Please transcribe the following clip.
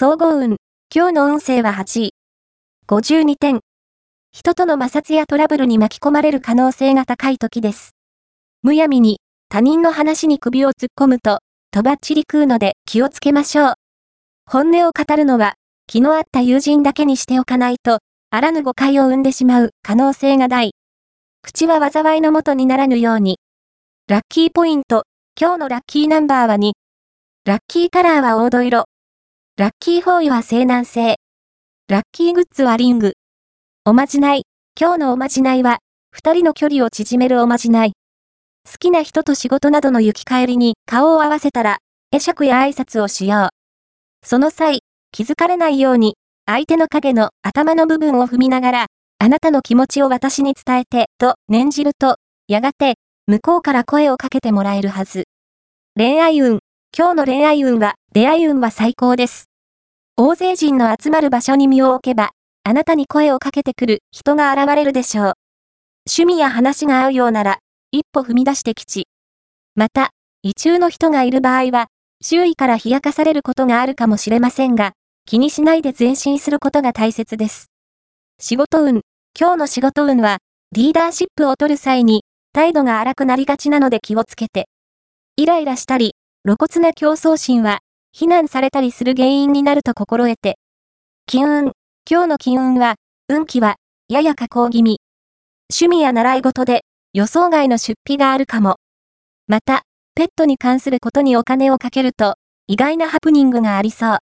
総合運。今日の運勢は8位。52点。人との摩擦やトラブルに巻き込まれる可能性が高い時です。むやみに他人の話に首を突っ込むと、とばっちり食うので気をつけましょう。本音を語るのは、気の合った友人だけにしておかないと、あらぬ誤解を生んでしまう可能性が大。口は災いのもとにならぬように。ラッキーポイント。今日のラッキーナンバーは2。ラッキーカラーは黄土色。ラッキーフォーイは西南西。ラッキーグッズはリング。おまじない。今日のおまじないは、二人の距離を縮めるおまじない。好きな人と仕事などの行き帰りに顔を合わせたら、会釈や挨拶をしよう。その際、気づかれないように、相手の影の頭の部分を踏みながら、あなたの気持ちを私に伝えて、と念じると、やがて、向こうから声をかけてもらえるはず。恋愛運。今日の恋愛運は、出会い運は最高です。大勢人の集まる場所に身を置けば、あなたに声をかけてくる人が現れるでしょう。趣味や話が合うようなら、一歩踏み出して吉。また、異中の人がいる場合は、周囲から冷やかされることがあるかもしれませんが、気にしないで前進することが大切です。仕事運。今日の仕事運は、リーダーシップを取る際に、態度が荒くなりがちなので気をつけて。イライラしたり、露骨な競争心は、非難されたりする原因になると心得て。金運。今日の金運は、運気は、やや下降気味。趣味や習い事で、予想外の出費があるかも。また、ペットに関することにお金をかけると、意外なハプニングがありそう。